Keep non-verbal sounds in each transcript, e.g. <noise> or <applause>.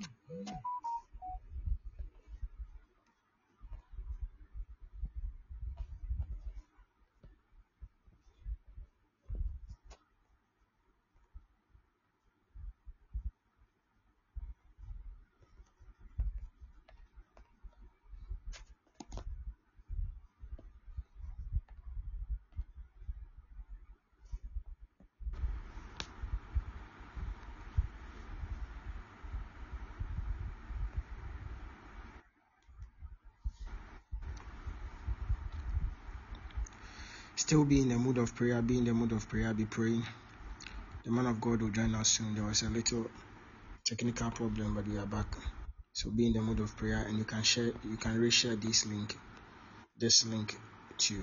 Mm-hmm. Still be in the mood of prayer, be in the mood of prayer, be praying. The man of God will join us soon. There was a little technical problem, but we are back. So be in the mood of prayer and you can share you can reshare this link, this link to you.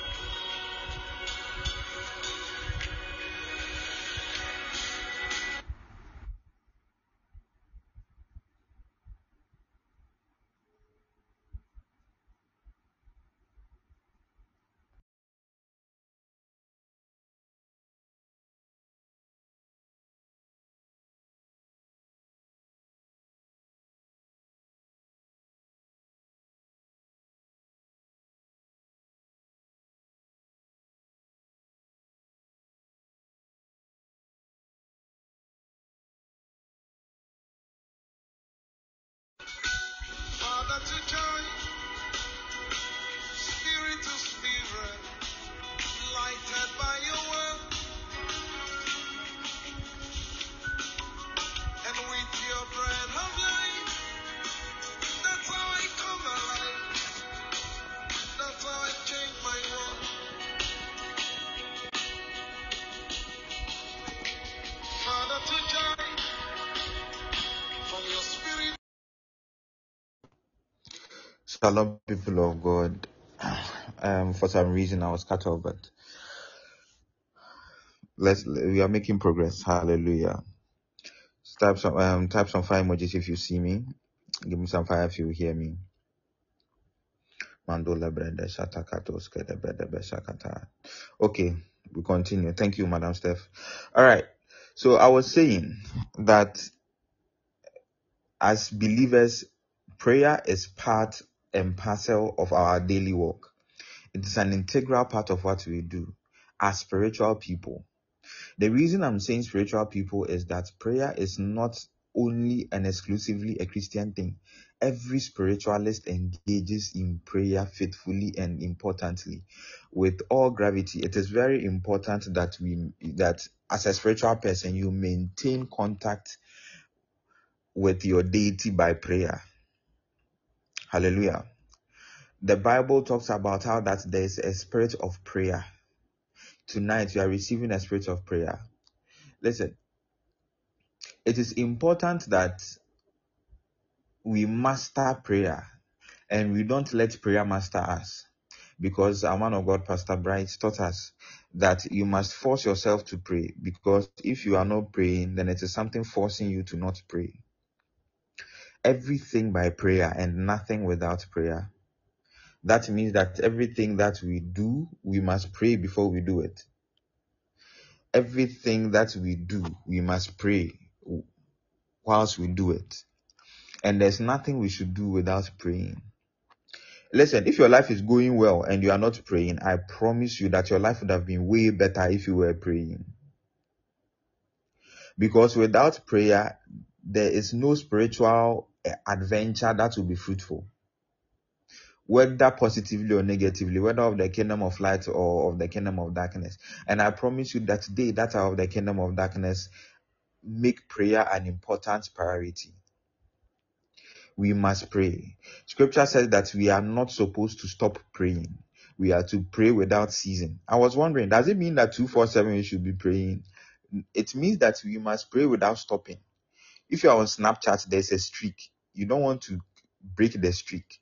Shalom, people of God. Um, for some reason I was cut off, but let's we are making progress. Hallelujah. Type some um type some fire emojis if you see me. Give me some fire if you hear me. Mandola brenda beshakata. Okay, we continue. Thank you, Madam Steph. All right. So I was saying that as believers, prayer is part and parcel of our daily work. It is an integral part of what we do as spiritual people. The reason I'm saying spiritual people is that prayer is not only and exclusively a Christian thing. Every spiritualist engages in prayer faithfully and importantly with all gravity. It is very important that we that as a spiritual person you maintain contact with your deity by prayer. Hallelujah. The Bible talks about how that there is a spirit of prayer. Tonight you are receiving a spirit of prayer. Listen, it is important that we master prayer and we don't let prayer master us. Because our man of God, Pastor Bright, taught us that you must force yourself to pray. Because if you are not praying, then it is something forcing you to not pray. Everything by prayer and nothing without prayer. That means that everything that we do, we must pray before we do it. Everything that we do, we must pray whilst we do it. And there's nothing we should do without praying. Listen, if your life is going well and you are not praying, I promise you that your life would have been way better if you were praying. Because without prayer, there is no spiritual eh, adventure that will be fruitful whether positively or negatively, whether of the kingdom of light or of the kingdom of darkness. And I promise you that they that are of the kingdom of darkness make prayer an important priority. We must pray. Scripture says that we are not supposed to stop praying. We are to pray without ceasing. I was wondering, does it mean that 247 we should be praying? It means that we must pray without stopping. If you are on Snapchat, there's a streak. You don't want to break the streak.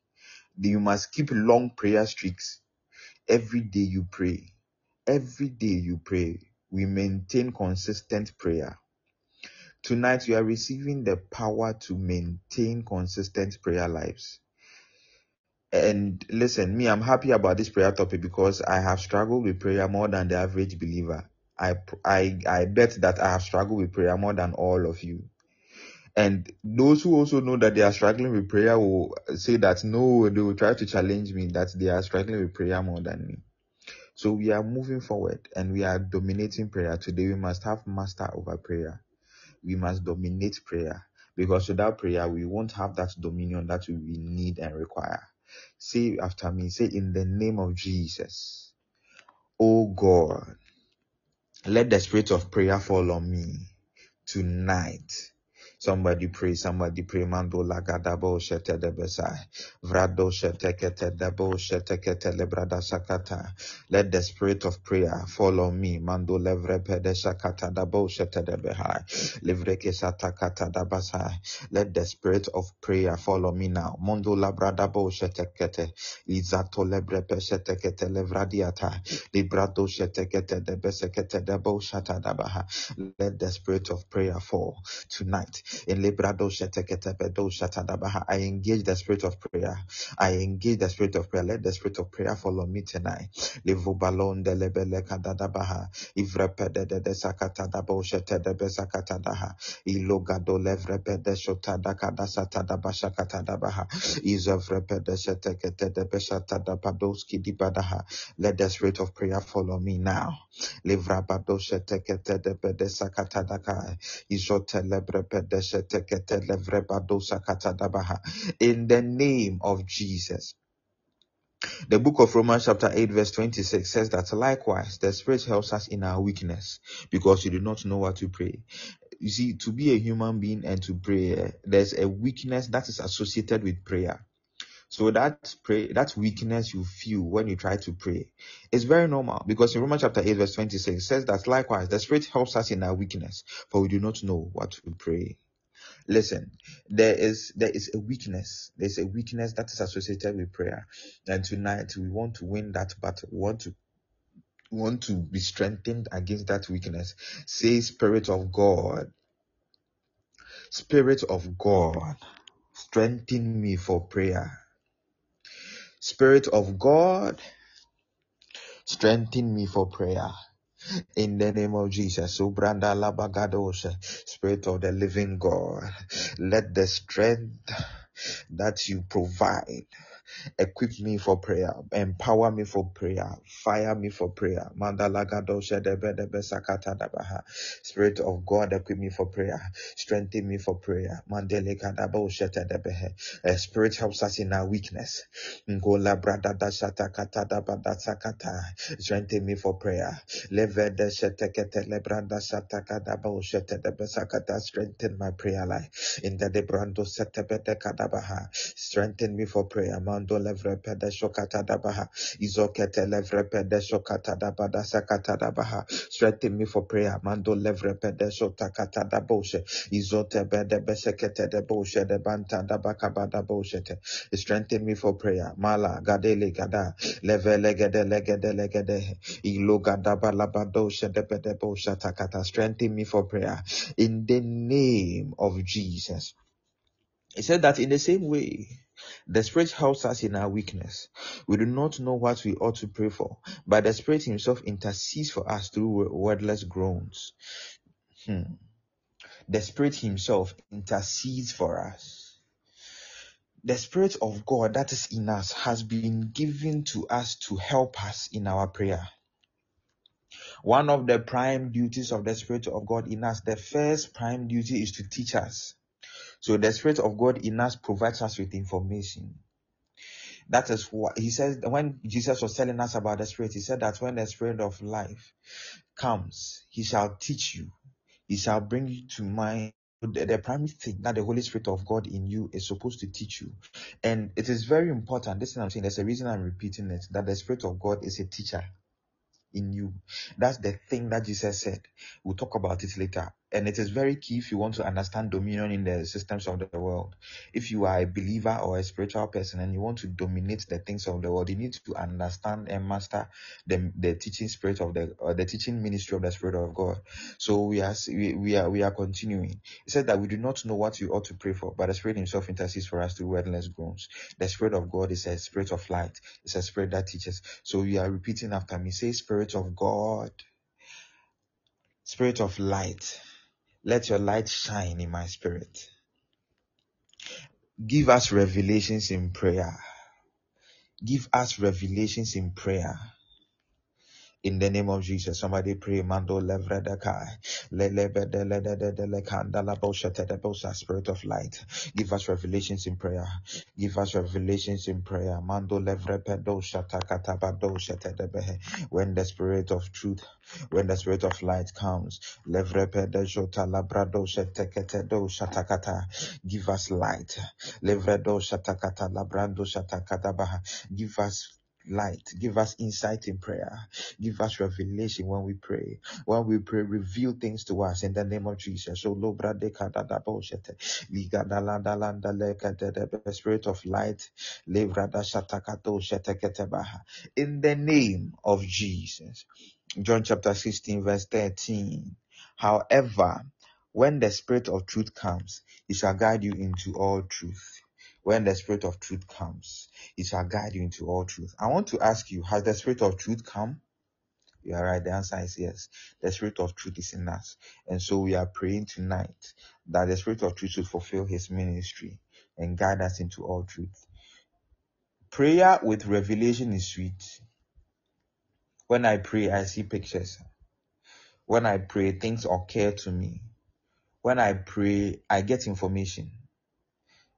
You must keep long prayer streaks. Every day you pray. Every day you pray. We maintain consistent prayer. Tonight, you are receiving the power to maintain consistent prayer lives. And listen, me, I'm happy about this prayer topic because I have struggled with prayer more than the average believer. I, I, I bet that I have struggled with prayer more than all of you. And those who also know that they are struggling with prayer will say that no, they will try to challenge me that they are struggling with prayer more than me. So we are moving forward and we are dominating prayer. Today we must have master over prayer. We must dominate prayer because without prayer we won't have that dominion that we need and require. Say after me, say in the name of Jesus. Oh God, let the spirit of prayer fall on me tonight. Somebody pray, somebody pray. Mando lagadabo shete de besai. Vrado shete kete debo shete kete lebrada sakata. Let the spirit of prayer fall on me. Mando levre pede sakata dabo shete de behai. Livreke satakata dabasai. Let the spirit of prayer fall on me now. Mondo labrada bo shete kete. Izato lebre peshete kete levradiata. Librado shete kete debe sekete debo shata dabaha. Let the spirit of prayer fall tonight. In Librado Sheteketepedo Shatadabaha, I engage the spirit of prayer. I engage the spirit of prayer. Let the spirit of prayer follow me tonight. Livubalon de lebele kadadabaha. Ivrepede de sakatadabo shetedebe sakatadaha. Ilogado levrepede shotadakada satadabasha katadabaha. Izovrepede sheteketedebe shatadapadoski dibadaha. Let the spirit of prayer follow me now. Livrabado sheteketedebe sakatadaka. In the name of Jesus. The book of Romans, chapter 8, verse 26 says that likewise the Spirit helps us in our weakness because we do not know what to pray. You see, to be a human being and to pray, there's a weakness that is associated with prayer. So that pray, that weakness you feel when you try to pray is very normal because in Romans chapter 8 verse 26 says that likewise the Spirit helps us in our weakness, for we do not know what to pray. Listen, there is there is a weakness. There's a weakness that is associated with prayer, and tonight we want to win that battle. We want to want to be strengthened against that weakness. Say, Spirit of God, Spirit of God, strengthen me for prayer Spirit of God, strengthen me for prayer. In the name of Jesus, Subranda Labagadosha, Spirit of the living God, let the strength that you provide Equip me for prayer. Empower me for prayer. Fire me for prayer. Spirit of God, equip me for prayer. Strengthen me for prayer. A eh, spirit helps us in our weakness. Strengthen me for prayer. Strengthen my prayer life. In the Debrando Setebete Kadabaha. Strengthen me for prayer. Levre pede shokata dabaha. Izokete levre pede shokata dabada sakata dabaha. Strengthen me for prayer. Mando levre pede shotakata daboshe. Izote bede besekete de boshe de banta dabaka bada boshete. Strengthen me for prayer. Mala gadele gada. Leve legede legede legede. Ilo gada balabadoshe de bede bosha takata. Strengthen me for prayer. In the name of Jesus. He said that in the same way, the Spirit helps us in our weakness. We do not know what we ought to pray for, but the Spirit Himself intercedes for us through wordless groans. Hmm. The Spirit Himself intercedes for us. The Spirit of God that is in us has been given to us to help us in our prayer. One of the prime duties of the Spirit of God in us, the first prime duty is to teach us. So the Spirit of God in us provides us with information. That is what he says when Jesus was telling us about the Spirit, he said that when the Spirit of life comes, he shall teach you, he shall bring you to mind the, the primary thing that the Holy Spirit of God in you is supposed to teach you. And it is very important. This is what I'm saying. There's a reason I'm repeating it that the Spirit of God is a teacher in you. That's the thing that Jesus said. We'll talk about it later. And it is very key if you want to understand dominion in the systems of the world. If you are a believer or a spiritual person and you want to dominate the things of the world, you need to understand and master the, the teaching spirit of the the teaching ministry of the Spirit of God. So we are we, we are we are continuing. He said that we do not know what we ought to pray for, but the Spirit Himself intercedes for us through wordless groans. The Spirit of God is a spirit of light. It's a spirit that teaches. So we are repeating after me. Say, Spirit of God, Spirit of light let your light shine in my spirit. Give us revelations in prayer. Give us revelations in prayer in the name of Jesus. Somebody pray, Mando Levredakai. Spirit of light. Give us revelations in prayer. Give us revelations in prayer. Mando Levrepedo Shatakatabado Shatedebehe. When the spirit of truth, when the spirit of light comes, Levrepedo Jota Labrado Shateketedo Shatakata. Give us light. Levredo Shatakata Labrando Shatakatabaha. Give us light. Give us insight in prayer. Give us revelation when we pray. When we pray, reveal things to us in the name of Jesus. Spirit of light. In the name of Jesus. John chapter 16, verse 13. However, when the Spirit of truth comes, he shall guide you into all truth. When the Spirit of truth comes, it shall guide you into all truth. I want to ask you, has the Spirit of truth come? You are right. The answer is yes. The Spirit of truth is in us. And so we are praying tonight that the Spirit of truth should fulfill his ministry and guide us into all truth. Prayer with revelation is sweet. When I pray, I see pictures. When I pray, things occur to me. When I pray, I get information.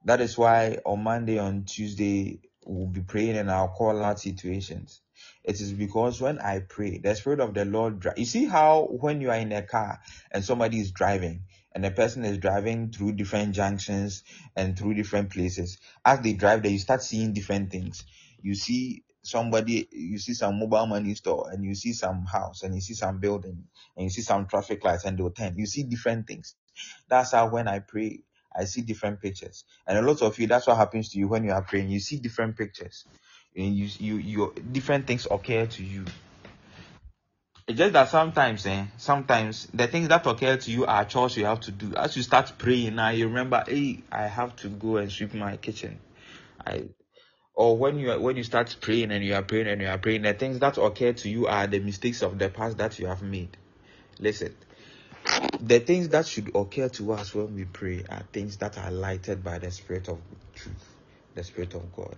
That is why on Monday, on Tuesday, we'll be praying and I'll call out situations. It is because when I pray, the Spirit of the Lord, dri- you see how when you are in a car and somebody is driving and the person is driving through different junctions and through different places, as they drive there, you start seeing different things. You see somebody, you see some mobile money store and you see some house and you see some building and you see some traffic lights and they'll turn. You see different things. That's how when I pray, I see different pictures. And a lot of you, that's what happens to you when you are praying. You see different pictures. And you you you different things occur to you. It's just that sometimes, eh, sometimes the things that occur to you are chores you have to do. As you start praying now, you remember, hey, I have to go and sweep my kitchen. I or when you when you start praying and you are praying and you are praying, the things that occur to you are the mistakes of the past that you have made. Listen, the things that should occur to us when we pray are things that are lighted by the Spirit of truth, the Spirit of God,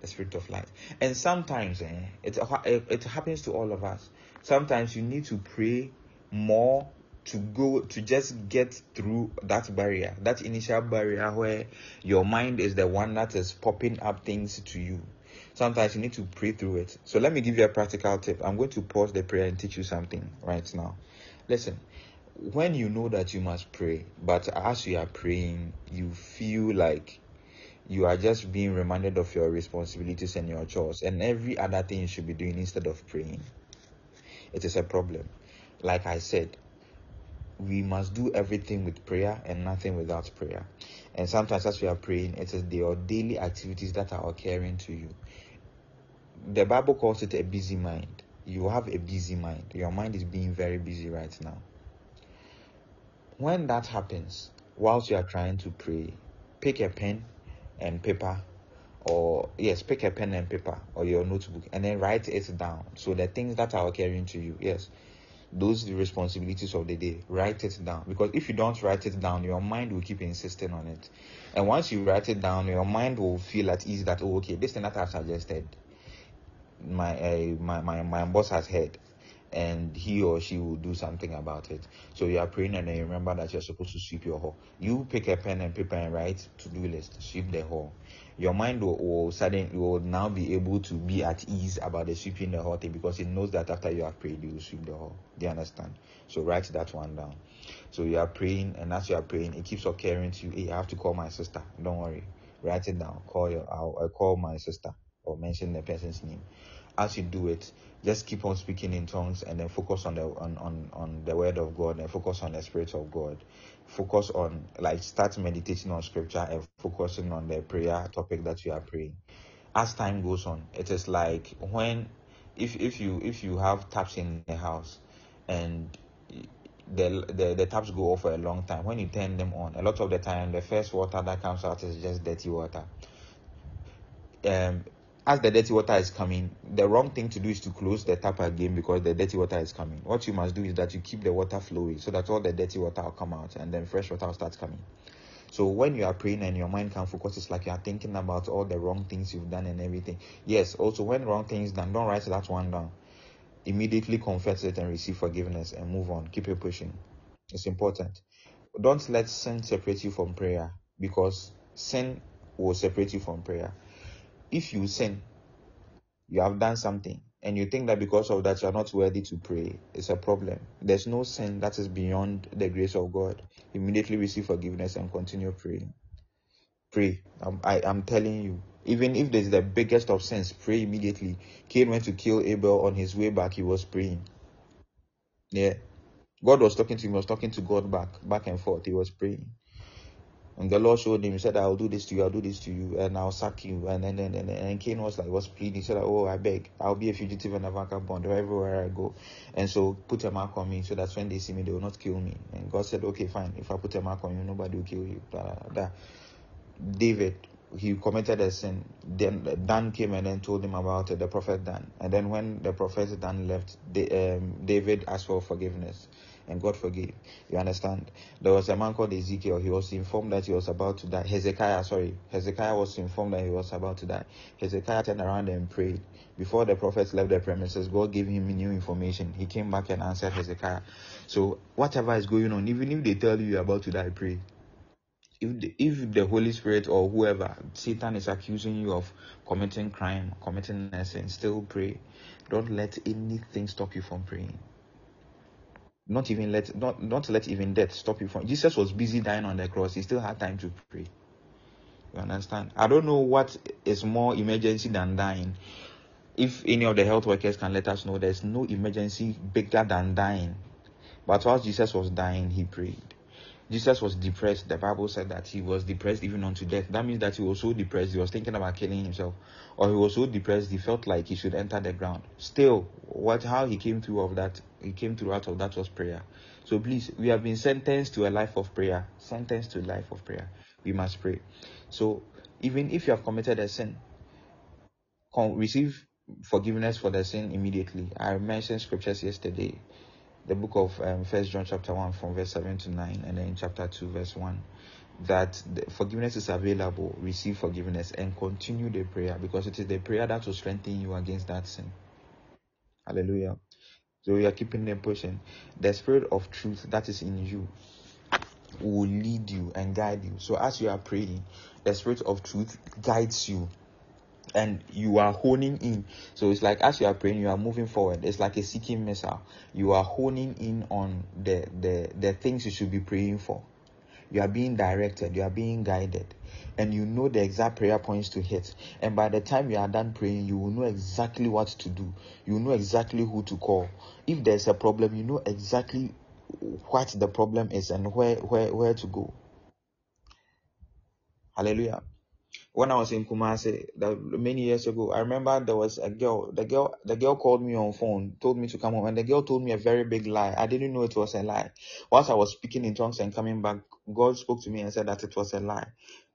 the Spirit of light. And sometimes eh, it, it happens to all of us. Sometimes you need to pray more to go to just get through that barrier, that initial barrier where your mind is the one that is popping up things to you. Sometimes you need to pray through it. So let me give you a practical tip. I'm going to pause the prayer and teach you something right now. Listen, when you know that you must pray, but as you are praying, you feel like you are just being reminded of your responsibilities and your chores and every other thing you should be doing instead of praying. It is a problem. Like I said, we must do everything with prayer and nothing without prayer. And sometimes, as we are praying, it is the daily activities that are occurring to you. The Bible calls it a busy mind. You have a busy mind. Your mind is being very busy right now when that happens, whilst you are trying to pray, pick a pen and paper, or yes, pick a pen and paper or your notebook and then write it down. So the things that are occurring to you, yes, those the responsibilities of the day, write it down. Because if you don't write it down, your mind will keep insisting on it. And once you write it down, your mind will feel at ease that oh, okay, this thing that I've suggested, my uh, my my my boss has heard and he or she will do something about it. So you are praying and then you remember that you're supposed to sweep your hall. You pick a pen and paper and write to do list, sweep the hall. Your mind will, will suddenly will now be able to be at ease about the sweeping the hall thing because it knows that after you have prayed, you will sweep the hall. Do you understand? So write that one down. So you are praying, and as you are praying, it keeps occurring to you. Hey, I have to call my sister. Don't worry, write it down. Call your, I'll, I'll call my sister or mention the person's name. As you do it, just keep on speaking in tongues and then focus on the on, on, on the word of God and focus on the spirit of God. Focus on like start meditating on scripture and focusing on the prayer topic that you are praying. As time goes on, it is like when if if you if you have taps in the house and the, the the taps go off for a long time when you turn them on a lot of the time the first water that comes out is just dirty water um as the dirty water is coming the wrong thing to do is to close the tap again because the dirty water is coming what you must do is that you keep the water flowing so that all the dirty water will come out and then fresh water will start coming so when you are praying and your mind can focus, it's like you are thinking about all the wrong things you've done and everything. Yes, also when wrong things done, don't write that one down. Immediately confess it and receive forgiveness and move on. Keep it pushing. It's important. Don't let sin separate you from prayer because sin will separate you from prayer. If you sin, you have done something and you think that because of that you are not worthy to pray, it's a problem. There's no sin that is beyond the grace of God. Immediately receive forgiveness and continue praying. Pray. I'm, I, am telling you. Even if there's the biggest of sins, pray immediately. Cain went to kill Abel on his way back, he was praying. Yeah. God was talking to him, he was talking to God back, back and forth. He was praying. And the Lord showed him, He said, I'll do this to you, I'll do this to you, and I'll sack you. And then and, and, and Cain was like, was pleading. He said, Oh, I beg, I'll be a fugitive and a vagabond everywhere I go. And so put a mark on me so that when they see me, they will not kill me. And God said, Okay, fine. If I put a mark on you, nobody will kill you. David, he committed a sin. Then Dan came and then told him about it, the prophet Dan. And then when the prophet Dan left, um, David asked for forgiveness and God forgave. You understand? There was a man called Ezekiel. He was informed that he was about to die. Hezekiah, sorry. Hezekiah was informed that he was about to die. Hezekiah turned around and prayed. Before the prophets left the premises, God gave him new information. He came back and answered Hezekiah. So, whatever is going on, even if they tell you you're about to die, pray. If the, if the Holy Spirit or whoever, Satan is accusing you of committing crime, committing sin, still pray. Don't let anything stop you from praying not even let not not let even death stop you from jesus was busy dying on the cross. He still had time to pray. You understand? I don't know what is more emergency than dying. If any of the health workers can let us know there's no emergency bigger than dying. But while jesus was dying he prayed Jesus was depressed. The Bible said that he was depressed even unto death. That means that he was so depressed, he was thinking about killing himself. Or he was so depressed, he felt like he should enter the ground. Still, what how he came through of that, he came through out of that was prayer. So please, we have been sentenced to a life of prayer. Sentenced to a life of prayer. We must pray. So even if you have committed a sin, receive forgiveness for the sin immediately. I mentioned scriptures yesterday the book of um, First John chapter one from verse seven to nine, and then chapter two verse one, that forgiveness is available. Receive forgiveness and continue the prayer because it is the prayer that will strengthen you against that sin. Hallelujah. So we are keeping them pushing. The spirit of truth that is in you will lead you and guide you. So as you are praying, the spirit of truth guides you and you are honing in. So it's like as you are praying, you are moving forward. It's like a seeking missile. You are honing in on the the the things you should be praying for. You are being directed. You are being guided, and you know the exact prayer points to hit. And by the time you are done praying, you will know exactly what to do. You know exactly who to call. If there's a problem, you know exactly what the problem is and where where where to go. Hallelujah when I was in Kumasi the, many years ago, I remember there was a girl. The girl, the girl called me on phone, told me to come home, and the girl told me a very big lie. I didn't know it was a lie. Once I was speaking in tongues and coming back, God spoke to me and said that it was a lie.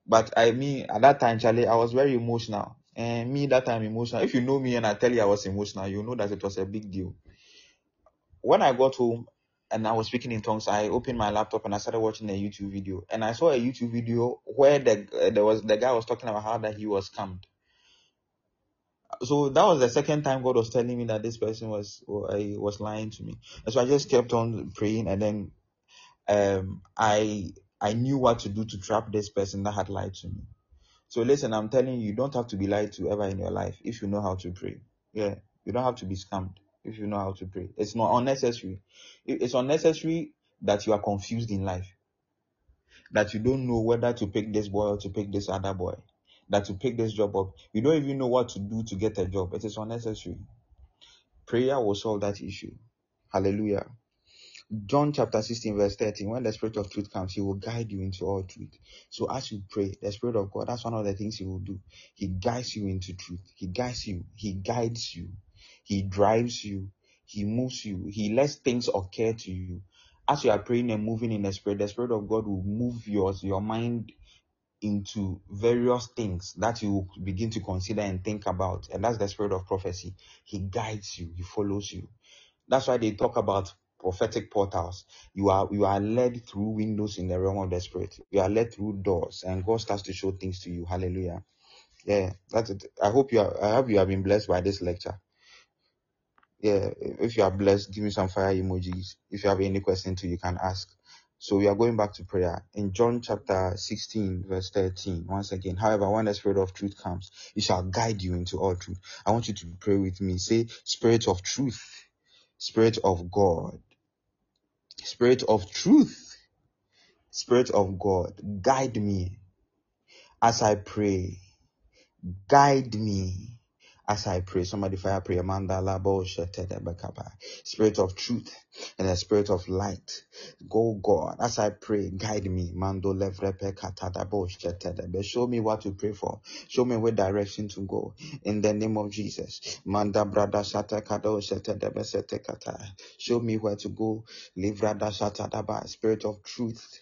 But I mean, at that time, Charlie, I was very emotional. And me, that time, emotional. If you know me and I tell you I was emotional, you know that it was a big deal. When I got home, and I was speaking in tongues, I opened my laptop and I started watching a YouTube video. And I saw a YouTube video where the uh, there was the guy was talking about how that he was scammed. So that was the second time God was telling me that this person was uh, was lying to me. And so I just kept on praying, and then um, I I knew what to do to trap this person that had lied to me. So listen, I'm telling you, you don't have to be lied to ever in your life if you know how to pray. Yeah, you don't have to be scammed if you know how to pray. It's not unnecessary. It's unnecessary that you are confused in life. That you don't know whether to pick this boy or to pick this other boy. that to pick this job up, you don't even know what to do to get a job. It is unnecessary. Prayer will solve that issue. Hallelujah. John chapter 16, verse 13. When the Spirit of truth comes, He will guide you into all truth. So as you pray, the Spirit of God, that's one of the things He will do. He guides you into truth. He guides you. He guides you. He drives you. He moves you. He lets things occur to you. As you are praying and moving in the Spirit, the Spirit of God will move yours, your mind into various things that you will begin to consider and think about. And that's the spirit of prophecy. He guides you, he follows you. That's why they talk about prophetic portals. You are you are led through windows in the realm of the spirit. You are led through doors, and God starts to show things to you. Hallelujah. Yeah, that's it. I hope you are I hope you have been blessed by this lecture. Yeah, if you are blessed, give me some fire emojis. If you have any question too, you can ask. So we are going back to prayer in John chapter 16, verse 13. Once again, however, when the Spirit of truth comes, He shall guide you into all truth. I want you to pray with me. Say, Spirit of truth, Spirit of God, Spirit of truth, Spirit of God, guide me as I pray. Guide me as I pray. Somebody fire prayer. Mandala Spirit of truth and the spirit of light. Go God. As I pray, guide me. Mando Show me what to pray for. Show me where direction to go. In the name of Jesus. Manda brada shata kado. Show me where to go. Livrada shata. Spirit of truth.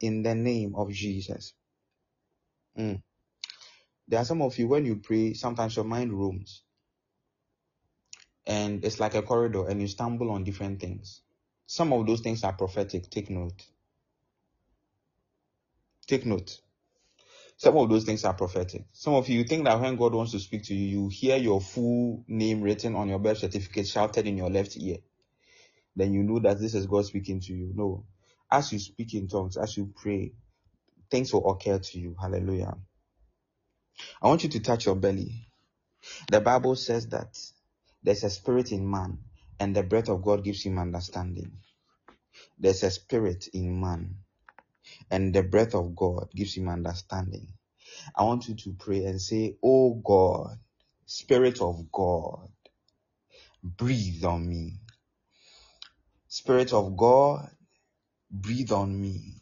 In the name of Jesus. Mm. There are some of you, when you pray, sometimes your mind roams and it's like a corridor and you stumble on different things. Some of those things are prophetic. Take note. Take note. Some of those things are prophetic. Some of you think that when God wants to speak to you, you hear your full name written on your birth certificate shouted in your left ear. Then you know that this is God speaking to you. No. As you speak in tongues, as you pray, things will occur to you. Hallelujah. I want you to touch your belly. The Bible says that there's a spirit in man, and the breath of God gives him understanding. There's a spirit in man, and the breath of God gives him understanding. I want you to pray and say, Oh God, Spirit of God, breathe on me. Spirit of God, breathe on me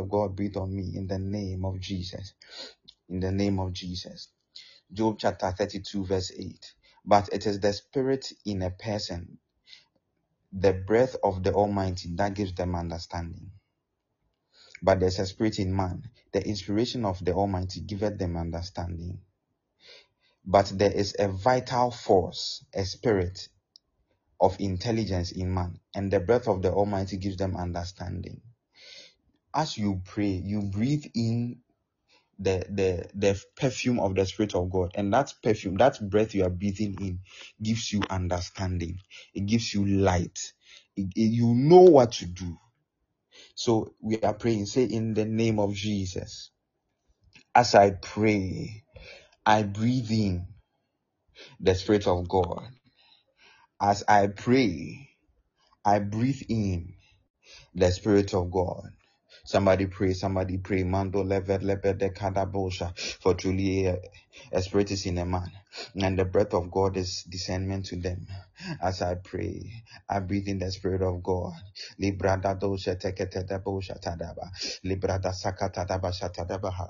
of God breathe on me in the name of Jesus. In the name of Jesus. Job chapter 32, verse 8. But it is the spirit in a person, the breath of the Almighty, that gives them understanding. But there's a spirit in man, the inspiration of the Almighty giveth them understanding. But there is a vital force, a spirit of intelligence in man, and the breath of the Almighty gives them understanding as you pray, you breathe in the the the perfume of the spirit of god. And that perfume that breath you are breathing in gives you understanding. It gives you light. It, it, you know what to do. So we are praying. Say in the name of jesus as i pray i breathe in the spirit of god. As i pray i breathe in the spirit of god Somebody pray, somebody pray. Mando levet lebede kadabosha. For truly a, a spirit is in a man, and the breath of God is discernment to them. As I pray, I breathe in the spirit of God. Librada dosha tekete debosha tadaba. Librada sakata daba shatadabaha.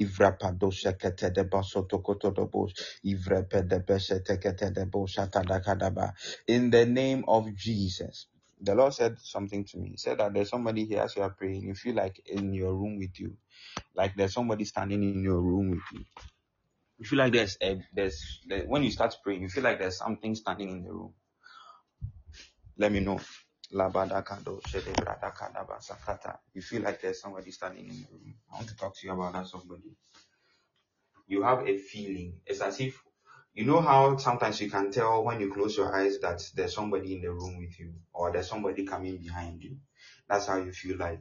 Ivrapado shekete de dobo. Ivrepede beshetekete debo shatadakadaba. In the name of Jesus. The Lord said something to me. He said that there's somebody here as you are praying, you feel like in your room with you. Like there's somebody standing in your room with you. You feel like there's a there's there, when you start praying, you feel like there's something standing in the room. Let me know. Labadakado shedebradakadaba sakata. You feel like there's somebody standing in the room. I want to talk to you about that somebody. You have a feeling. It's as if you know how sometimes you can tell when you close your eyes that there's somebody in the room with you or there's somebody coming behind you. That's how you feel like.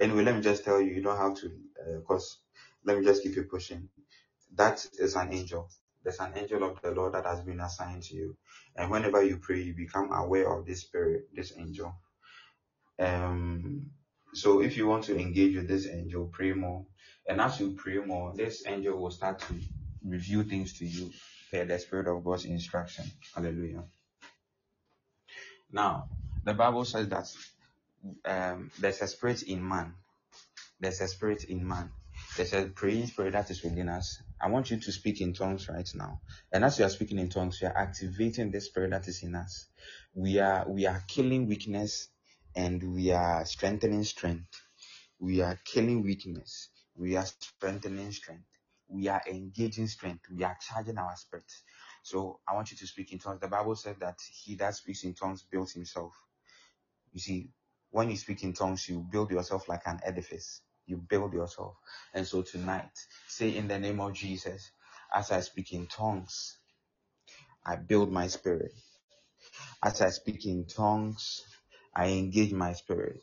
Anyway, let me just tell you, you don't have to, uh, because let me just keep you pushing. That is an angel. There's an angel of the Lord that has been assigned to you. And whenever you pray, you become aware of this spirit, this angel. Um, so if you want to engage with this angel, pray more. And as you pray more, this angel will start to reveal things to you per the Spirit of God's instruction. Hallelujah. Now, the Bible says that um, there's a spirit in man. There's a spirit in man. There's a praying spirit that is within us. I want you to speak in tongues right now. And as you are speaking in tongues, you are activating the spirit that is in us. We are we are killing weakness and we are strengthening strength. We are killing weakness. We are strengthening strength. We are engaging strength. We are charging our spirit. So I want you to speak in tongues. The Bible says that he that speaks in tongues builds himself. You see, when you speak in tongues, you build yourself like an edifice. You build yourself. And so tonight, say in the name of Jesus, as I speak in tongues, I build my spirit. As I speak in tongues, I engage my spirit.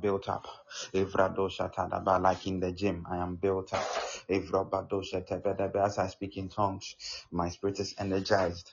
built up. Evrado shatadaba like in the gym. I am built up. Evrabado shatebedebe as I speak in tongues. My spirit is energized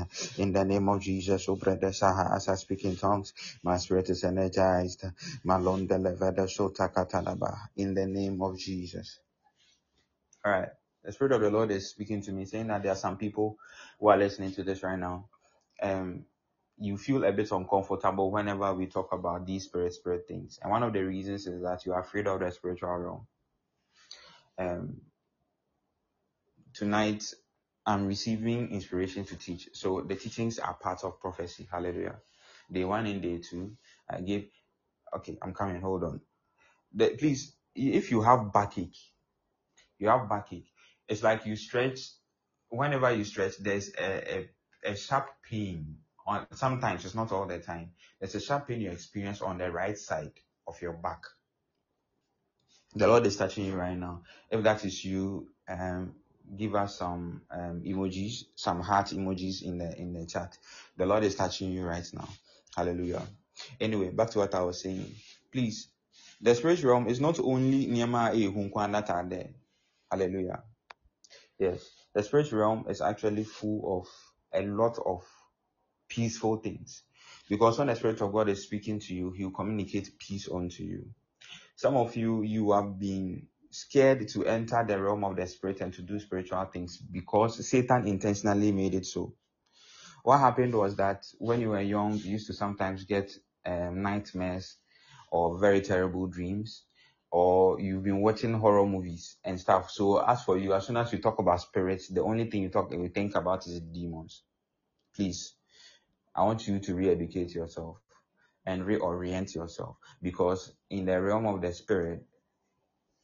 <laughs> In the name of Jesus, Ubredesaha, as I speak in tongues, my spirit is energized. In the name of Jesus. All right. The Spirit of the Lord is speaking to me, saying that there are some people who are listening to this right now. Um, you feel a bit uncomfortable whenever we talk about these spirit spirit things. And one of the reasons is that you are afraid of the spiritual realm. Um, tonight I'm receiving inspiration to teach. So the teachings are part of prophecy. Hallelujah. Day one and day two, I gave. Okay, I'm coming. Hold on. The, please, if you have backache, you have backache. It's like you stretch. Whenever you stretch, there's a, a, a sharp pain. On sometimes it's not all the time. There's a sharp pain you experience on the right side of your back. The Lord is touching you right now. If that is you, um, give us some um, emojis, some heart emojis in the in the chat. The Lord is touching you right now. Hallelujah. Anyway, back to what I was saying. Please, the spiritual realm is not only Nyama Ehunkwan that are there. Hallelujah. Yes, the spiritual realm is actually full of a lot of peaceful things. Because when the Spirit of God is speaking to you, He will communicate peace unto you. Some of you, you have been scared to enter the realm of the Spirit and to do spiritual things because Satan intentionally made it so. What happened was that when you were young, you used to sometimes get um, nightmares or very terrible dreams, or you've been watching horror movies and stuff. So as for you, as soon as you talk about spirits, the only thing you talk you think about is demons. Please, I want you to re-educate yourself and reorient yourself because in the realm of the spirit,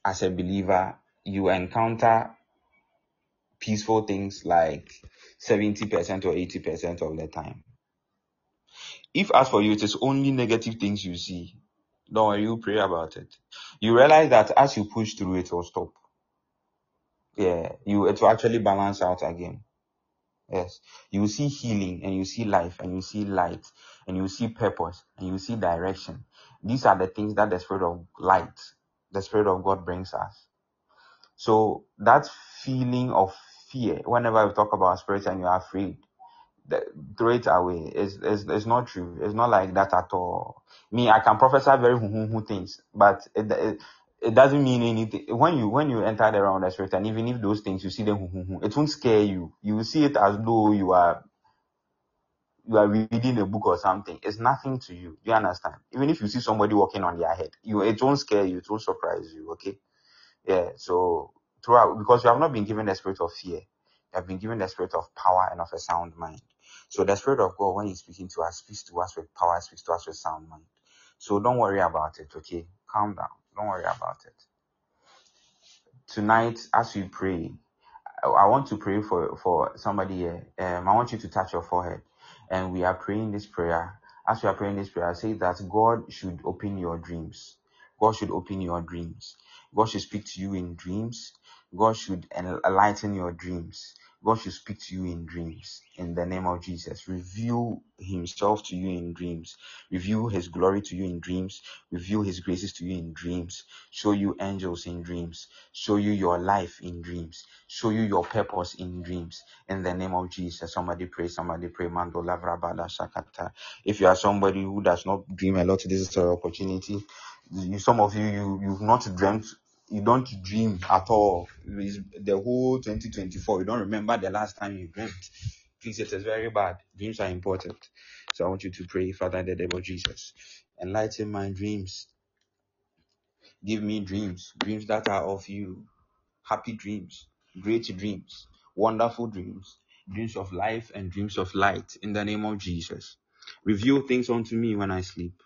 as a believer, you encounter peaceful things like 70% or 80% of the time. If as for you, it is only negative things you see, don't worry, you pray about it. You realize that as you push through, it will stop. Yeah, you it will actually balance out again. Yes, you will see healing and you see life and you see light and you see purpose and you see direction. These are the things that the Spirit of light, the Spirit of God brings us. So that feeling of fear, whenever we talk about spirits and you're afraid, throw it away. It's, it's, it's not true. It's not like that at all. Me, I can prophesy very who things, but it, it, it doesn't mean anything. When you when you enter the realm of the spirit, and even if those things you see them, it won't scare you. You will see it as though you are you are reading a book or something. It's nothing to you. You understand? Even if you see somebody walking on their head, you it won't scare you. It won't surprise you. Okay? Yeah. So throughout, because you have not been given the spirit of fear, you have been given the spirit of power and of a sound mind. So the Spirit of God, when He's speaking to us, speaks to us with power, speaks to us with sound mind. So don't worry about it, okay? Calm down. Don't worry about it. Tonight, as we pray, I want to pray for, for somebody here. Um, I want you to touch your forehead. And we are praying this prayer. As we are praying this prayer, say that God should open your dreams. God should open your dreams. God should speak to you in dreams. God should enlighten your dreams. God should speak to you in dreams in the name of Jesus. Reveal Himself to you in dreams. Reveal His glory to you in dreams. Reveal His graces to you in dreams. Show you angels in dreams. Show you your life in dreams. Show you your purpose in dreams in the name of Jesus. Somebody pray, somebody pray. Mando Lavrabada Shakata. If you are somebody who does not dream a lot, this is an opportunity. Some of you, you, you've not dreamt you don't dream at all. the whole 2024, you don't remember the last time you dreamt. Please, it is very bad. Dreams are important. So I want you to pray, Father, in the name of Jesus. Enlighten my dreams. Give me dreams, dreams that are of you. Happy dreams, great dreams, wonderful dreams, dreams of life and dreams of light in the name of Jesus. Reveal things unto me when I sleep.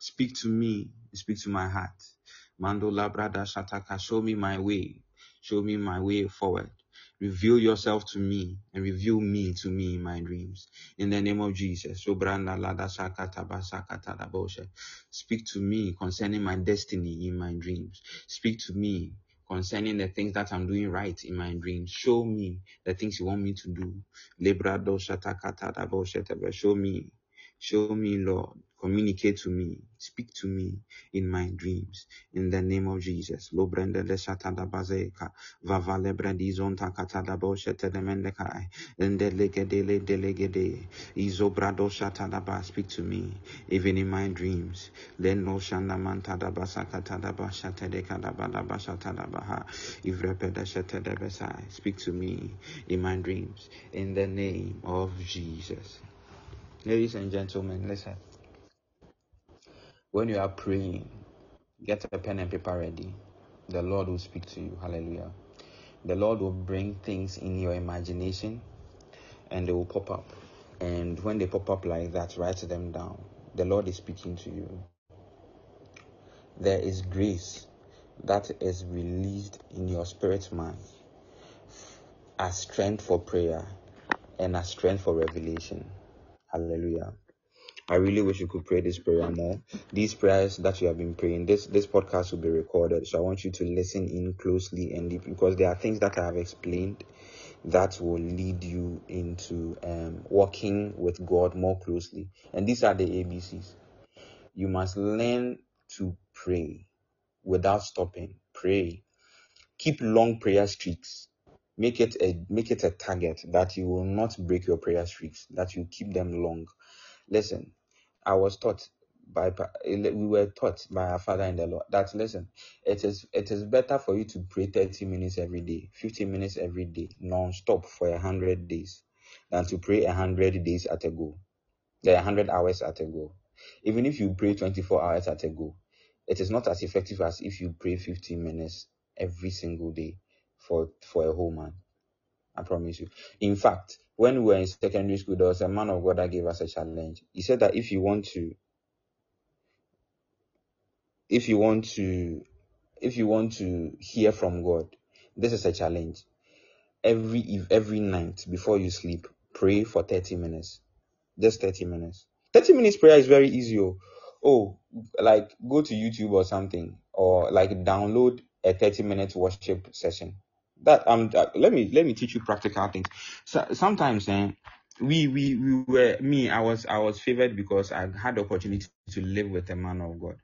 Speak to me, speak to my heart Mando Labrada Shataka, show me my way. Show me my way forward. Reveal yourself to me and reveal me to me in my dreams. In the name of Jesus. Speak to me concerning my destiny in my dreams. Speak to me concerning the things that I'm doing right in my dreams. Show me the things you want me to do. Show me. Show me, Lord. Communicate to me. Speak to me in my dreams. In the name of Jesus. Lo shatada bazeka. Vavale brandizonta katada de. Ende legede le delegede. Izobrado shatada ba. Speak to me. Even in my dreams. Len shanda de shete de besai. Speak to me in my dreams. In the name of Jesus. Ladies and gentlemen, listen. When you are praying, get a pen and paper ready. The Lord will speak to you. Hallelujah. The Lord will bring things in your imagination and they will pop up. And when they pop up like that, write them down. The Lord is speaking to you. There is grace that is released in your spirit mind as strength for prayer and as strength for revelation. Hallelujah. I really wish you could pray this prayer more. These prayers that you have been praying, this this podcast will be recorded. So I want you to listen in closely and deep because there are things that I have explained that will lead you into um, working with God more closely. And these are the ABCs. You must learn to pray without stopping. Pray. Keep long prayer streaks. Make it a make it a target that you will not break your prayer streaks, that you keep them long Listen, I was taught by we were taught by our father in the Lord that listen, it is it is better for you to pray 30 minutes every day, 15 minutes every day, non-stop for a hundred days, than to pray a hundred days at a go, a hundred hours at a go. Even if you pray 24 hours at a go, it is not as effective as if you pray 15 minutes every single day for for a whole month. I promise you. In fact, when we were in secondary school, there was a man of God that gave us a challenge. He said that if you want to, if you want to, if you want to hear from God, this is a challenge. Every eve- every night before you sleep, pray for 30 minutes. Just 30 minutes. 30 minutes prayer is very easy. Oh, oh like go to YouTube or something, or like download a 30 minute worship session. That um, uh, let me let me teach you practical things. So, sometimes, eh, we we we were me. I was I was favored because I had the opportunity to live with a man of God,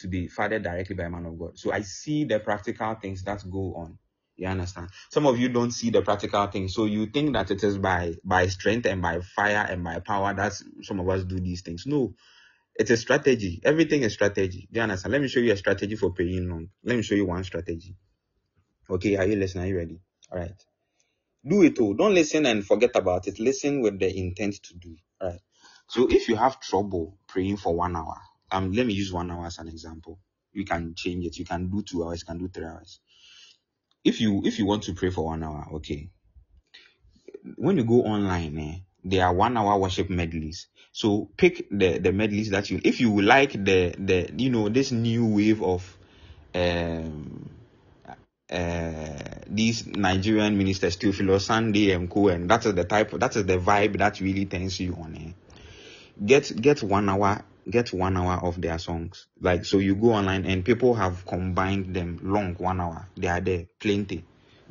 to be fathered directly by a man of God. So I see the practical things that go on. You understand? Some of you don't see the practical things, so you think that it is by by strength and by fire and by power that some of us do these things. No, it's a strategy. Everything is strategy. Do you understand? Let me show you a strategy for paying long. Let me show you one strategy. Okay, are you listening? Are you ready? All right. Do it all. Don't listen and forget about it. Listen with the intent to do. All right. So if you have trouble praying for one hour, um, let me use one hour as an example. You can change it. You can do two hours. You can do three hours. If you if you want to pray for one hour, okay. When you go online, eh, there are one hour worship medleys. So pick the the medleys that you. If you like the the you know this new wave of um uh, these Nigerian ministers, Theophilus Sunday and co, and that is the type, that is the vibe that really turns you on. Eh? Get get one hour, get one hour of their songs. Like so, you go online and people have combined them long one hour. They are there, plenty. Do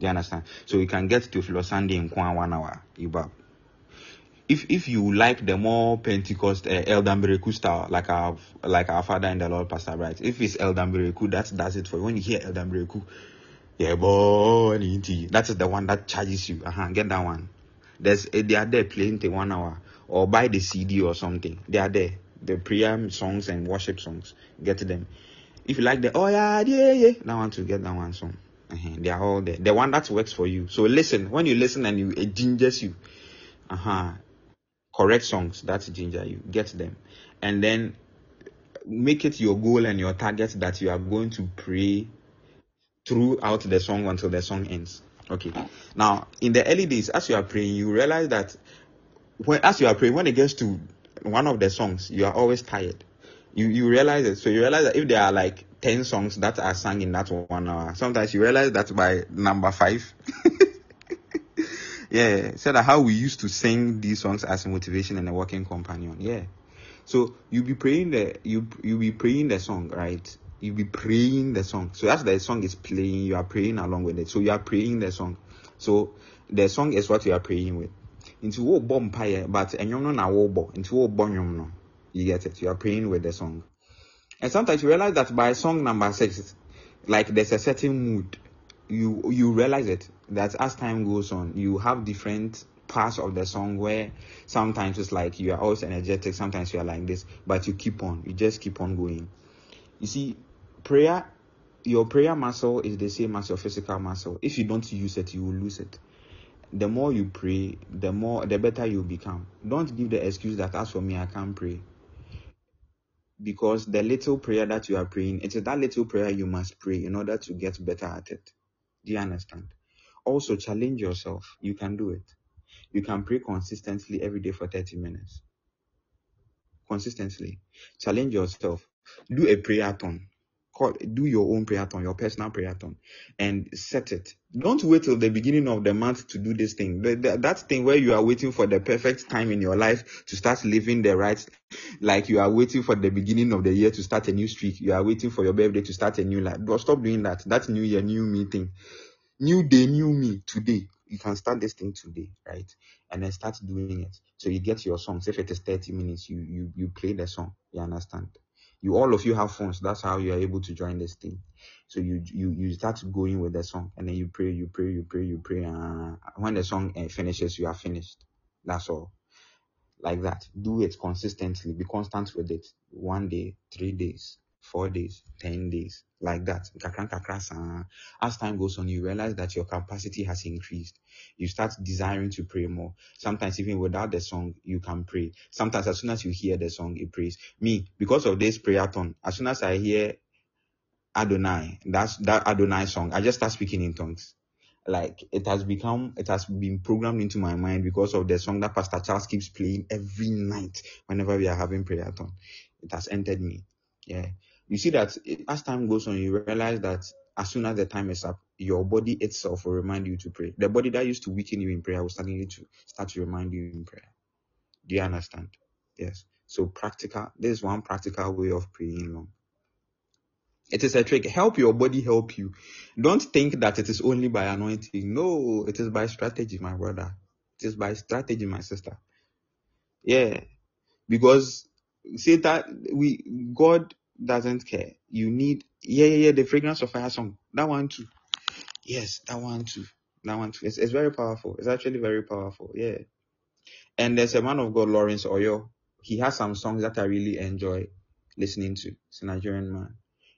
you understand? So you can get Theophilus Sunday and co one hour. You. If if you like the more Pentecost uh, Elder style, like our like our father in the Lord, Pastor Bright, if it's Elder Miracle, that does it for you. When you hear Elder Miracle, yeah, boy, that is the one that charges you. Uh-huh, get that one. There's eh, they are there playing the one hour or buy the CD or something. They are there. The prayer songs and worship songs. Get them. If you like the oh yeah yeah yeah, that one to get that one song. Uh-huh, they are all there. The one that works for you. So listen. When you listen and you it gingers you. Uh huh. Correct songs that ginger you. Get them, and then make it your goal and your target that you are going to pray throughout the song until the song ends. Okay. Now, in the early days, as you are praying, you realize that when as you are praying, when it gets to one of the songs, you are always tired. You you realize it. So you realize that if there are like ten songs that are sung in that one hour, sometimes you realize that by number five. <laughs> yeah, so that how we used to sing these songs as motivation and a working companion. Yeah. So you be praying the you you be praying the song, right? You be praying the song. So as the song is playing, you are praying along with it. So you are praying the song. So the song is what you are praying with. Into wo bomb but enyom no na wo bo. Into wo bo no. You get it. You are praying with the song. And sometimes you realize that by song number six, like there's a certain mood. You you realize it that as time goes on, you have different parts of the song where sometimes it's like you are always energetic, sometimes you are like this, but you keep on, you just keep on going. You see, prayer, your prayer muscle is the same as your physical muscle. If you don't use it, you will lose it. The more you pray, the more the better you become. Don't give the excuse that as for me, I can't pray. Because the little prayer that you are praying, it is that little prayer you must pray in order to get better at it. Do you understand? Also, challenge yourself. You can do it. You can pray consistently every day for 30 minutes. Consistently. Challenge yourself. Do a prayer-thon. Call, do your own prayer-thon, your personal prayer-thon, and set it. Don't wait till the beginning of the month to do this thing. The, the, that thing where you are waiting for the perfect time in your life to start living the right, like you are waiting for the beginning of the year to start a new streak. You are waiting for your birthday to start a new life. Don't stop doing that. That's new year, new me thing. New day, new me today you can start this thing today, right? And then start doing it. So you get your songs. If it is 30 minutes, you you you play the song. You understand? You all of you have phones. That's how you are able to join this thing. So you you you start going with the song, and then you pray, you pray, you pray, you pray. Uh, when the song uh, finishes, you are finished. That's all. like that. Do it consistently. Be constant with it. One day, three days, four days, ten days, like that. As time goes on, you realize that your capacity has increased. You start desiring to pray more. Sometimes even without the song, you can pray. Sometimes as soon as you hear the song, it prays. Me, because of this prayer-thon, as soon as I hear Adonai, that's that Adonai song, I just start speaking in tongues like it has become it has been programmed into my mind because of the song that pastor charles keeps playing every night whenever we are having prayer time it has entered me yeah you see that as time goes on you realize that as soon as the time is up your body itself will remind you to pray the body that used to weaken you in prayer will suddenly to start to remind you in prayer do you understand yes so practical this is one practical way of praying long it is a trick. Help your body help you. Don't think that it is only by anointing. No, it is by strategy, my brother. It is by strategy, my sister. Yeah. Because Satan, we God doesn't care. You need yeah, yeah, yeah, the fragrance of fire song. That one too. Yes, that one too. That one too. It's, it's very powerful. It's actually very powerful. Yeah. And there's a man of God, Lawrence Oyor. He has some songs that I really enjoy listening to. It's a Nigerian man.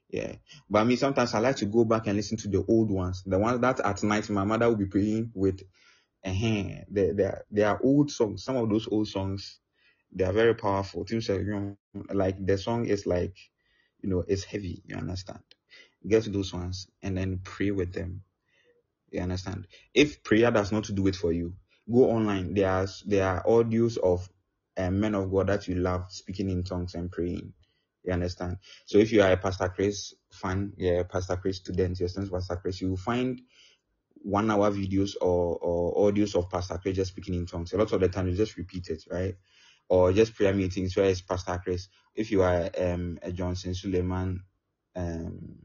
Yeah. But I mean, sometimes I like to go back and listen to the old ones. The ones that at night my mother will be praying with. Uh-huh. They, they, are, they are old songs. Some of those old songs, they are very powerful. Like the song is like, you know, it's heavy. You understand? Get those ones and then pray with them. You understand? If prayer does not do it for you, go online. There are there are audios of uh, men of God that you love speaking in tongues and praying. You understand? So if you are a Pastor Chris fan, yeah, Pastor Chris student, your students Pastor Chris, you will find one hour videos or, or audios of Pastor Chris just speaking in tongues. A lot of the time you just repeat it, right? Or just prayer meetings where it's Pastor Chris. If you are um, a Johnson Suleman um,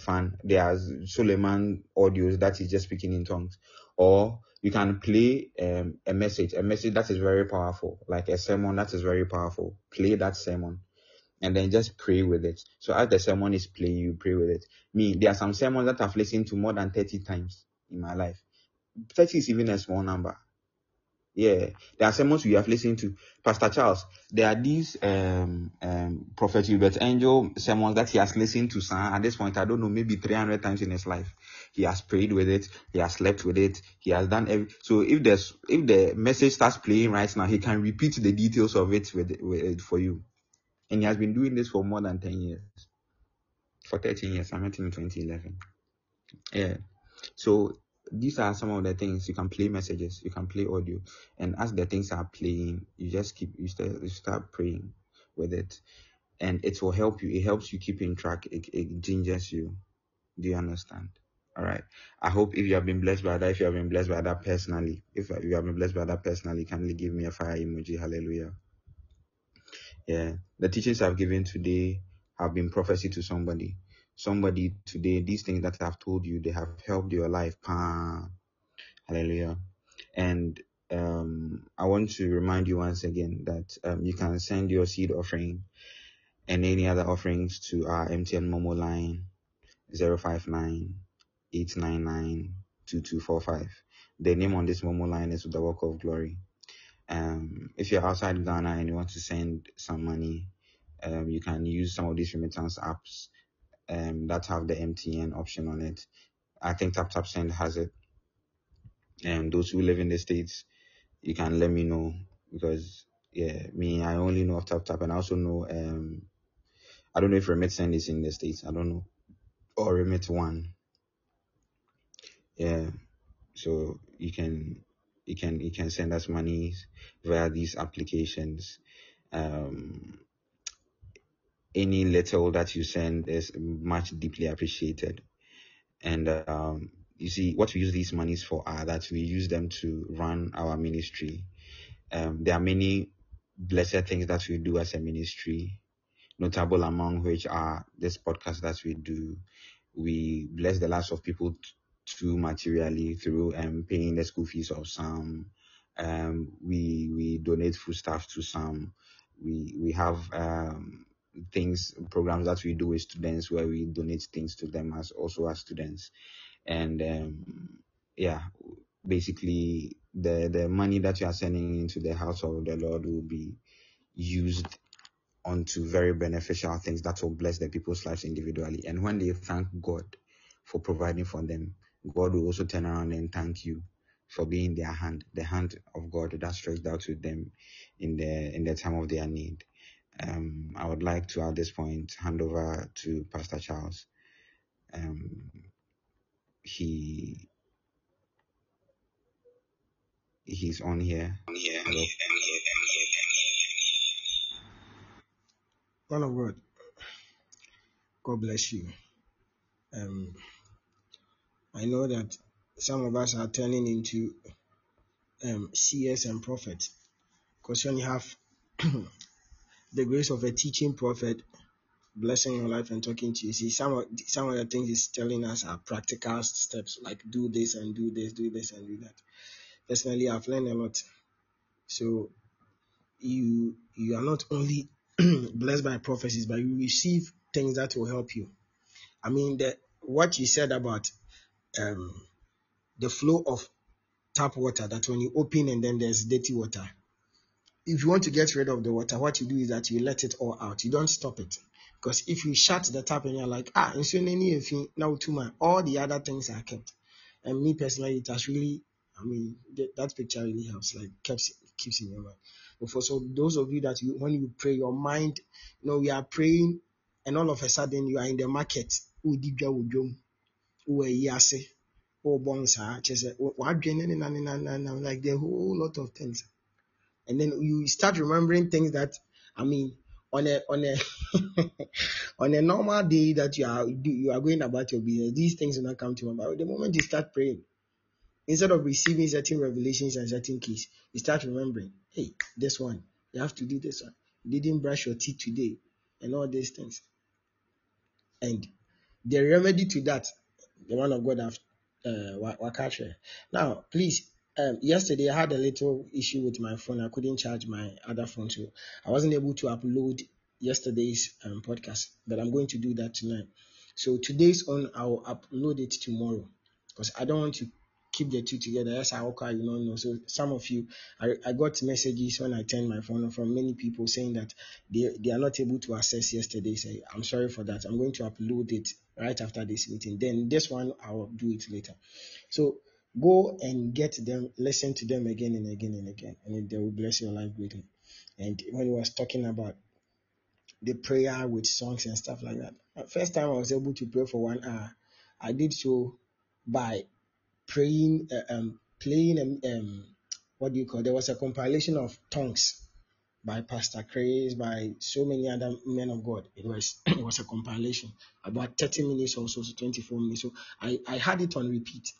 fan, are Suleman audios that is just speaking in tongues. Or you can play um, a message, a message that is very powerful, like a sermon that is very powerful. Play that sermon and then just pray with it. So as the sermon is playing, you pray with it. Me, there are some sermons that I've listened to more than 30 times in my life. 30 is even a small number. Yeah, there are sermons we have listened to. Pastor Charles, there are these um, um, Prophet Uebert Angel sermons that he has listened to. Son, at this point, I don't know, maybe 300 times in his life. He has prayed with it. He has slept with it. He has done every. So if there's if the message starts playing right now, he can repeat the details of it with, with for you. And he has been doing this for more than 10 years. For 13 years. I met him in 2011. Yeah. So these are some of the things you can play messages, you can play audio, and as the things are playing, you just keep you start, you start praying with it, and it will help you. It helps you keep in track. It, it gingers you. Do you understand? All right. I hope if you have been blessed by that, if you have been blessed by that personally, if you have been blessed by that personally, kindly give me a fire emoji. Hallelujah. Yeah, the teachings I've given today have been prophecy to somebody. Somebody today, these things that I've told you, they have helped your life. Hallelujah. And um, I want to remind you once again that um, you can send your seed offering and any other offerings to our MTN Momo line 059 899 2245. The name on this Momo line is The Work of Glory. Um, if you're outside Ghana and you want to send some money, um, you can use some of these remittance apps um, that have the MTN option on it. I think TapTapSend has it. And those who live in the States, you can let me know because, yeah, me, I only know of TapTap and I also know, um, I don't know if Remit Send is in the States. I don't know. Or Remit One. Yeah. So you can you can you can send us money via these applications. Um, any little that you send is much deeply appreciated. And um, you see, what we use these monies for are that we use them to run our ministry. Um, there are many blessed things that we do as a ministry, notable among which are this podcast that we do. We bless the lives of people to materially through um, paying the school fees of some. Um, we we donate food stuff to some. We we have um, things programs that we do with students where we donate things to them as also as students, and um, yeah, basically the the money that you are sending into the house of the Lord will be used onto very beneficial things that will bless the people's lives individually. And when they thank God for providing for them, God will also turn around and thank you for being their hand, the hand of God that stretched out to them in the in the time of their need. Um, I would like to at this point hand over to Pastor Charles. Um, he he's on here. Hello. Man of God, God bless you. Um, I know that some of us are turning into um, and prophets because you have <clears throat> the grace of a teaching prophet blessing your life and talking to you, see some of some of the things he's telling us are practical steps like do this and do this, do this and do that. Personally, I've learned a lot. So you you are not only <clears throat> blessed by prophecies, but you receive things that will help you. I mean, the what you said about um, the flow of tap water, that when you open and then there's dirty water. If you want to get rid of the water, what you do is that you let it all out. You don't stop it. Because if you shut the tap and you're like, ah, now too much, all the other things are kept. And me personally, it has really, I mean, that picture really helps, like keeps keeps in your mind. But for so those of you that you, when you pray, your mind, you know, we are praying, and all of a sudden you are in the market. Like the whole lot of things, and then you start remembering things that I mean on a on a <laughs> on a normal day that you are you are going about your business, these things will not come to mind. But the moment you start praying, instead of receiving certain revelations and certain keys, you start remembering, hey, this one, you have to do this one. You didn't brush your teeth today, and all these things. And the remedy to that, the one of God have uh, Now, please, um, yesterday I had a little issue with my phone. I couldn't charge my other phone, so I wasn't able to upload yesterday's um, podcast. But I'm going to do that tonight. So today's on, I'll upload it tomorrow because I don't want to keep the two together. That's how okay, you know, know. So some of you, I, I got messages when I turned my phone on from many people saying that they, they are not able to access yesterday. Say, I'm sorry for that. I'm going to upload it right after this meeting. Then this one I'll do it later. So go and get them, listen to them again and again and again, and they will bless your life greatly. And when he was talking about the prayer with songs and stuff like that, first time I was able to pray for one hour, I did so by praying, uh, um, playing, um, um, what do you call? There was a compilation of tongues by Pastor Chris, by so many other men of God. It was <clears throat> it was a compilation about 30 minutes or so, so 24 minutes. So I, I had it on repeat.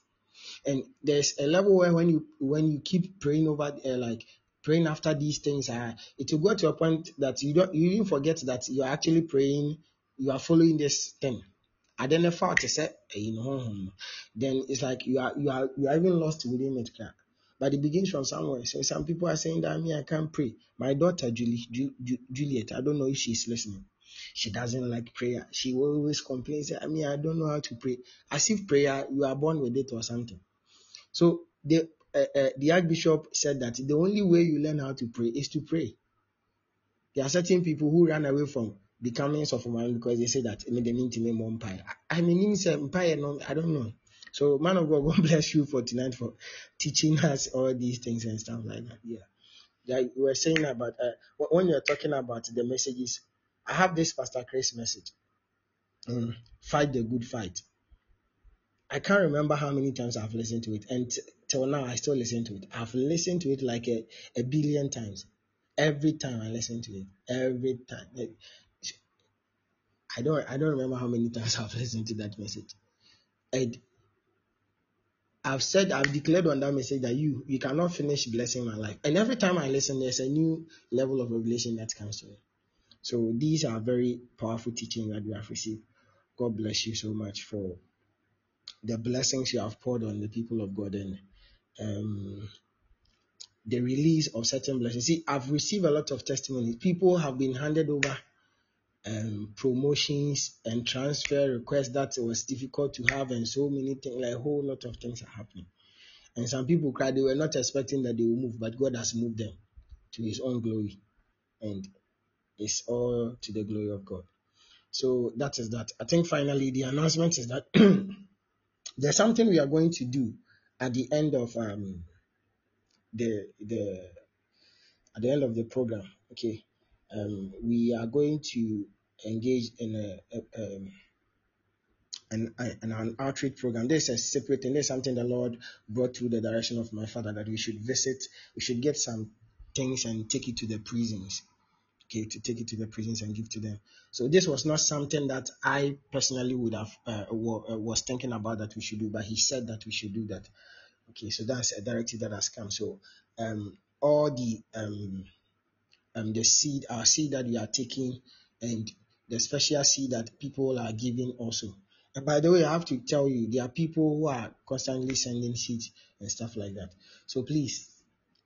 And there's a level where when you when you keep praying over uh, like praying after these things, uh, it will go to a point that you don't you even forget that you are actually praying, you are following this thing. Identify to say you know then it's like you are you are you are even lost within it but it begins from somewhere. So some people are saying that me i can't pray. My daughter Julie, Ju, Ju, juliet i don't know if she's listening she doesn't like prayer she always complains i mean i don't know how to pray as if prayer you are born with it or something so the uh, uh, the archbishop said that the only way you learn how to pray is to pray there are certain people who run away from becoming Sophoman because they say that I mean, they mean to more empire. I mean, empire, no, I don't know. So, man of God, <laughs> God bless you for tonight for teaching us all these things and stuff like that. Yeah. Like we were saying about uh, when you're talking about the messages, I have this Pastor Chris message. Um, fight the good fight. I can't remember how many times I've listened to it, and t- till now I still listen to it. I've listened to it like a, a billion times. Every time I listen to it, every time. I don't I don't remember how many times <laughs> I've listened to that message. And I've said I've declared on that message that you you cannot finish blessing my life. And every time I listen, there's a new level of revelation that comes to me. So these are very powerful teachings that we have received. God bless you so much for the blessings you have poured on the people of God and um, the release of certain blessings. See, I've received a lot of testimonies. People have been handed over um, promotions and transfer requests that was difficult to have, and so many things, like a whole lot of things are happening. And some people cried, they were not expecting that they will move, but God has moved them to his own glory. And it's all to the glory of God. So that is that. I think finally the announcement is that <clears throat> there's something we are going to do at the end of um the the at the end of the program. Okay, um, we are going to engage in a, a um, an, an, outreach program. This is a separate thing. This is something the Lord brought through the direction of my father that we should visit. We should get some things and take it to the prisons. Okay, to take it to the prisons and give to them. So this was not something that I personally would have uh, uh was thinking about that we should do, but he said that we should do that. Okay, so that's a directive that has come. So um, all the um, um the seed, our seed that we are taking, and the special seed that people are giving also. And by the way, I have to tell you, there are people who are constantly sending seeds and stuff like that. So please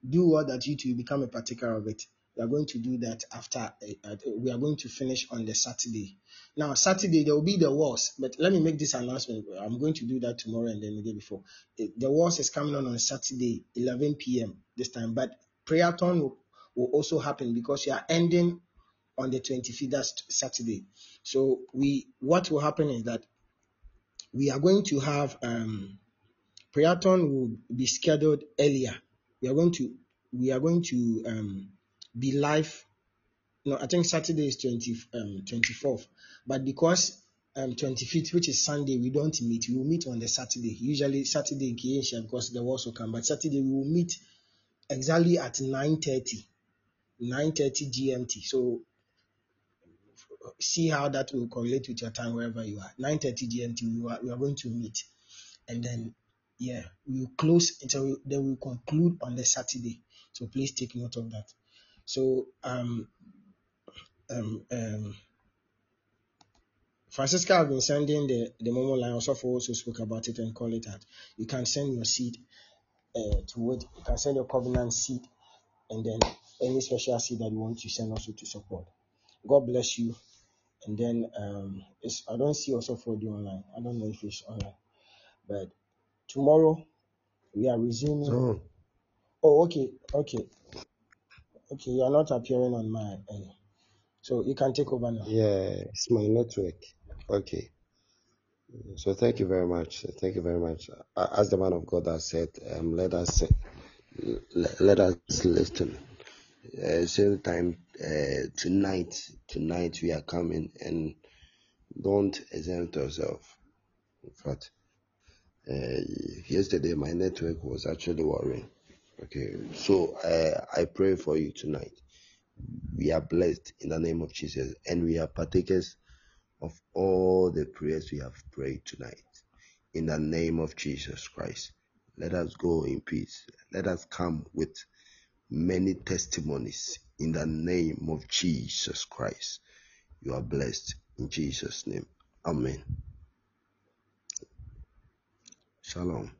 do all that you to become a partaker of it. We are going to do that after uh, we are going to finish on the Saturday. Now, Saturday there will be the wars, but let me make this announcement. I'm going to do that tomorrow and then the day before. The wars is coming on on Saturday, 11 p.m. this time, but prayer time will, will also happen because we are ending on the 25th, that's Saturday. So we what will happen is that we are going to have um, prayer time will be scheduled earlier. We are going to we are going to um, be live. No, I think Saturday is 20, um, 24th, but because um, 25th, which is Sunday, we don't meet. We will meet on the Saturday. Usually Saturday in Kiesha because the wars will come, but Saturday we will meet exactly at 9:30, 9:30 GMT. So see how that will correlate with your time wherever you are. 9:30 GMT, we are, we are going to meet, and then yeah, we will close until we, then we will conclude on the Saturday. So please take note of that. So um, um, um, Francisca have been sending the the Momo line. Also, for also spoke about it and call it out. You can send your seed uh, to it. You can send your covenant seed, and then any special seed that you want to send also to support. God bless you. And then um, it's I don't see also for the online. I don't know if it's online, but tomorrow we are resuming. Oh, okay, okay. Okay, you are not appearing on my end. So you can take over now. yeah, it's my network. Okay. So thank you very much. Thank you very much. As the man of God has said, um, let us let, let us listen. Uh, same time uh, tonight. Tonight we are coming and don't exempt yourself. In fact, uh, yesterday my network was actually worrying. Okay, so uh, I pray for you tonight. We are blessed in the name of Jesus, and we are partakers of all the prayers we have prayed tonight. In the name of Jesus Christ, let us go in peace. Let us come with many testimonies in the name of Jesus Christ. You are blessed in Jesus' name. Amen. Shalom.